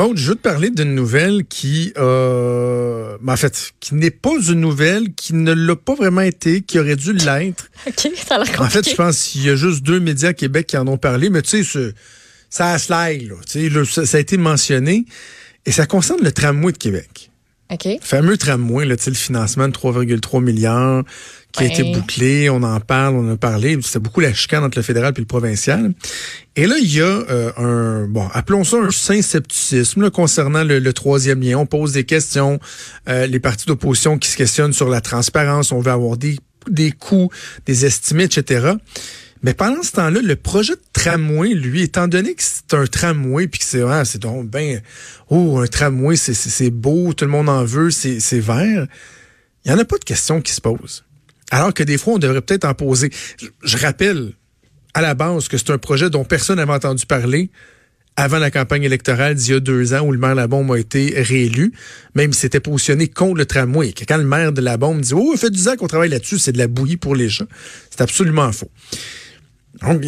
Maud, je veux te parler d'une nouvelle qui, euh, en fait, qui n'est pas une nouvelle, qui ne l'a pas vraiment été, qui aurait dû l'être. OK, ça a l'air compliqué. En fait, je pense qu'il y a juste deux médias à Québec qui en ont parlé, mais tu sais, ça a slide, là. Tu sais, là, ça, ça a été mentionné. Et ça concerne le tramway de Québec. OK. Le fameux tramway, là, le financement de 3,3 milliards qui a été bouclé, on en parle, on en a parlé. C'était beaucoup la chicane entre le fédéral et le provincial. Et là, il y a euh, un, bon, appelons ça un saint scepticisme là, concernant le, le troisième lien. On pose des questions, euh, les partis d'opposition qui se questionnent sur la transparence, on veut avoir des, des coûts, des estimés, etc. Mais pendant ce temps-là, le projet de tramway, lui, étant donné que c'est un tramway, puis que c'est ah, c'est donc ben, oh, un tramway, c'est- c'est beau, tout le monde en veut, c'est c'est vert, il n'y en a pas de questions qui se posent. Alors que des fois, on devrait peut-être en poser. Je, rappelle à la base que c'est un projet dont personne n'avait entendu parler avant la campagne électorale d'il y a deux ans où le maire Labombe a été réélu, même s'il s'était positionné contre le tramway. Quand le maire de Labombe dit « Oh, fait du ans qu'on travaille là-dessus, c'est de la bouillie pour les gens », c'est absolument faux. Donc,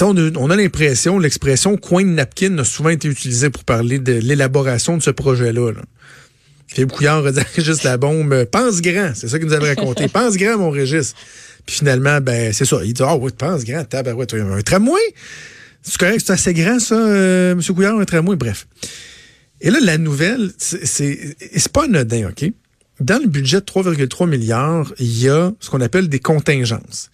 on a, on a l'impression, l'expression coin de napkin a souvent été utilisée pour parler de l'élaboration de ce projet-là. Là. Philippe Couillard a dit juste la bombe, euh, pense grand, c'est ça qu'il nous avait raconté. pense grand, mon Régis. Puis finalement, ben, c'est ça. Il dit, ah oui, pense grand, tabarouette, un tramway? C'est correct, c'est assez grand, ça, euh, M. Couillard, un tramway? Bref. Et là, la nouvelle, c'est pas anodin, OK? Dans le budget de 3,3 milliards, il y a ce qu'on appelle des contingences.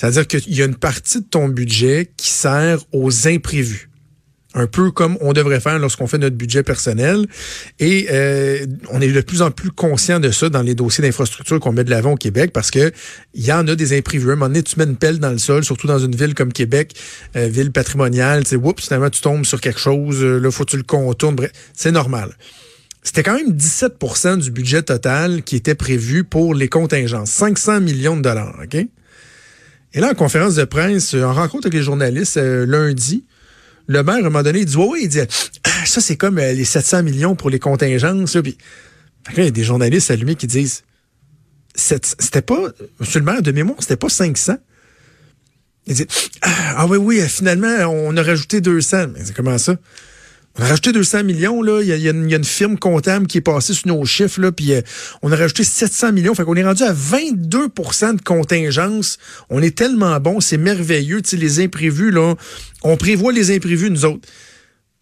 C'est-à-dire qu'il y a une partie de ton budget qui sert aux imprévus. Un peu comme on devrait faire lorsqu'on fait notre budget personnel. Et euh, on est de plus en plus conscient de ça dans les dossiers d'infrastructure qu'on met de l'avant au Québec parce que il y en a des imprévus. À un moment donné, tu mets une pelle dans le sol, surtout dans une ville comme Québec, euh, ville patrimoniale, tu sais, oups, finalement, tu tombes sur quelque chose, euh, là, faut que tu le contournes. Bref, c'est normal. C'était quand même 17% du budget total qui était prévu pour les contingences. 500 millions de dollars, OK? Et là, en conférence de presse, euh, en rencontre avec les journalistes euh, lundi, le maire, à un moment donné, il dit, ouais, ouais, il dit, ah, ça, c'est comme euh, les 700 millions pour les contingences. Puis, là, il y a des journalistes allumés qui disent, c'était pas, monsieur le maire, de mémoire, c'était pas 500. Il dit, ah, ah oui, oui, finalement, on a rajouté 200. Mais c'est comment ça? On a rajouté 200 millions, là. Il y a, une, firme comptable qui est passée sur nos chiffres, là, puis euh, on a rajouté 700 millions. Fait qu'on est rendu à 22% de contingence. On est tellement bon, c'est merveilleux. Tu les imprévus, là, on prévoit les imprévus, nous autres.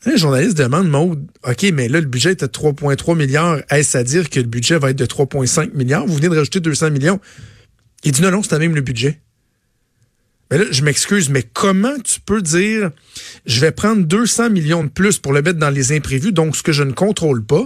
Les journalistes demandent, Maud, OK, mais là, le budget est de 3,3 milliards. Est-ce à dire que le budget va être de 3,5 milliards? Vous venez de rajouter 200 millions. Il dit non, non, c'est même le budget. Mais là, je m'excuse, mais comment tu peux dire je vais prendre 200 millions de plus pour le mettre dans les imprévus, donc ce que je ne contrôle pas,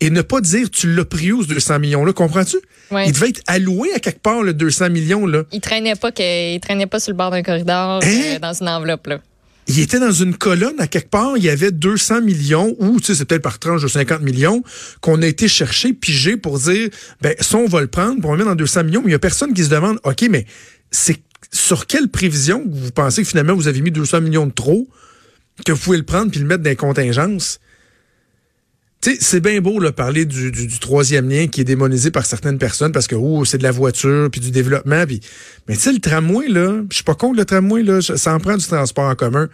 et ne pas dire tu l'as pris où ce 200 millions-là, comprends-tu? Ouais. Il devait être alloué à quelque part, le 200 millions-là. Il traînait pas que, il traînait pas sur le bord d'un corridor Hein? euh, dans une enveloppe là. Il était dans une colonne à quelque part, il y avait 200 millions ou tu sais c'est peut-être par tranche de 50 millions qu'on a été chercher piger pour dire ben ça on va le prendre pour le mettre dans 200 millions, mais il y a personne qui se demande OK mais c'est sur quelle prévision vous pensez que finalement vous avez mis 200 millions de trop que vous pouvez le prendre puis le mettre dans les contingences? C'est bien beau là, parler du, du, troisième lien qui est démonisé par certaines personnes parce que oh, c'est de la voiture puis du développement mais tu sais le tramway là, je suis pas contre le tramway là, ça en prend du transport en commun.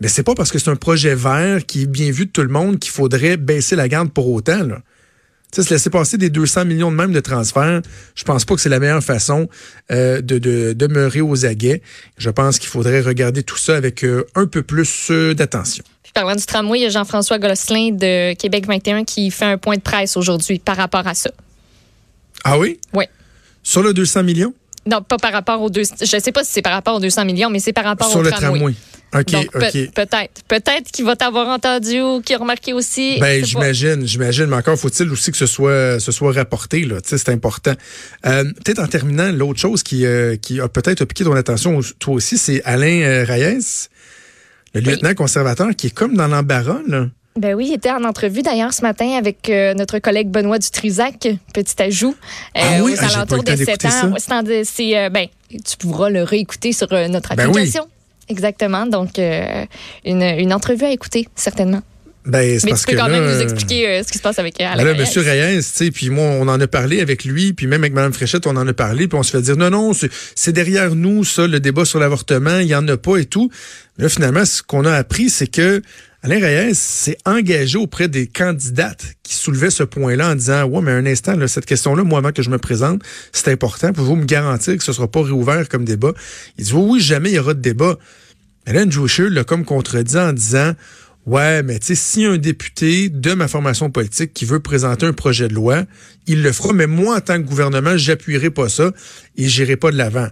Mais c'est pas parce que c'est un projet vert qui est bien vu de tout le monde qu'il faudrait baisser la garde pour autant là. Tu sais, se laisser passer des 200 millions de même de transferts, je pense pas que c'est la meilleure façon euh, de, de demeurer aux aguets. Je pense qu'il faudrait regarder tout ça avec euh, un peu plus euh, d'attention. Parlant du tramway, il y a Jean-François Gosselin de Québec 21 qui fait un point de presse aujourd'hui par rapport à ça. Ah oui? Oui. Sur le 200 millions? Non, pas par rapport aux deux. Je sais pas si c'est par rapport aux 200 millions, mais c'est par rapport Sur au le tramway. tramway. OK, Donc, peut-être. Peut-être qu'il va t'avoir entendu ou qu'il a remarqué aussi. Ben, j'imagine, j'imagine, mais encore faut-il aussi que ce soit, ce soit rapporté, là. Tu sais, c'est important. Euh, peut-être en terminant, l'autre chose qui, euh, qui a peut-être piqué ton attention, toi aussi, c'est Alain euh, Reyes, le Oui. lieutenant conservateur, qui est comme dans l'embarras, là. Ben oui, il était en entrevue d'ailleurs ce matin avec euh, notre collègue Benoît Dutrisac, petit ajout, euh, ah oui? aux ah, alentours de 7 ans. C'est, euh, ben, tu pourras le réécouter sur notre ben application. Exactement. Donc, une, une entrevue à écouter, certainement. Ben, Mais parce tu peux que quand là, même nous expliquer ce qui se passe avec Alain ben là, Reyes. Monsieur Reyes, tu sais, puis moi, on en a parlé avec lui, puis même avec Mme Fréchette, on en a parlé, puis on se fait dire, non, non, c'est derrière nous, ça, le débat sur l'avortement, il y en a pas et tout. Mais là, finalement, ce qu'on a appris, c'est que Alain Reyes s'est engagé auprès des candidates qui soulevaient ce point-là en disant Ouais, mais un instant, là, cette question-là, moi, avant que je me présente, c'est important. Pouvez-vous me garantir que ce ne sera pas réouvert comme débat? Il dit Oui, oui, jamais il y aura de débat. Mais là, Andrew Scheer l'a comme contredit en disant Ouais, mais tu sais, si un député de ma formation politique qui veut présenter un projet de loi, il le fera, mais moi, en tant que gouvernement, j'appuierai pas ça et j'irai pas de l'avant.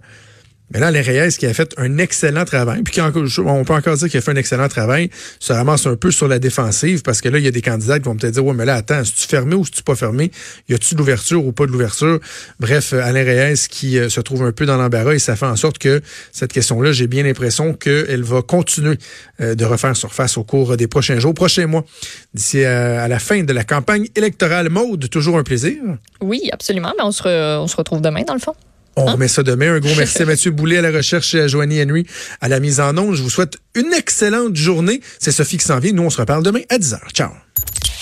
Mais là, Reyes, qui a fait un excellent travail, puis qui, on peut encore dire qu'il a fait un excellent travail, se ramasse un peu sur la défensive, parce que là, il y a des candidats qui vont peut-être dire, ouais, mais là, attends, est-tu fermé ou est-tu pas fermé? Y a-tu d'ouverture ou pas de l'ouverture? Bref, Alain Reyes qui euh, se trouve un peu dans l'embarras et ça fait en sorte que cette question-là, j'ai bien l'impression qu'elle va continuer euh, de refaire surface au cours des prochains jours, prochains mois, d'ici à, la fin de la campagne électorale. Maude, toujours un plaisir. Oui, absolument. Mais on se retrouve demain, dans le fond. On remet ça demain. Un gros merci à Mathieu Boulet à la recherche et à Joanie Henry à la mise en onde. Je vous souhaite une excellente journée. C'est Sophie qui s'en vient. Nous, on se reparle demain à 10h. Ciao.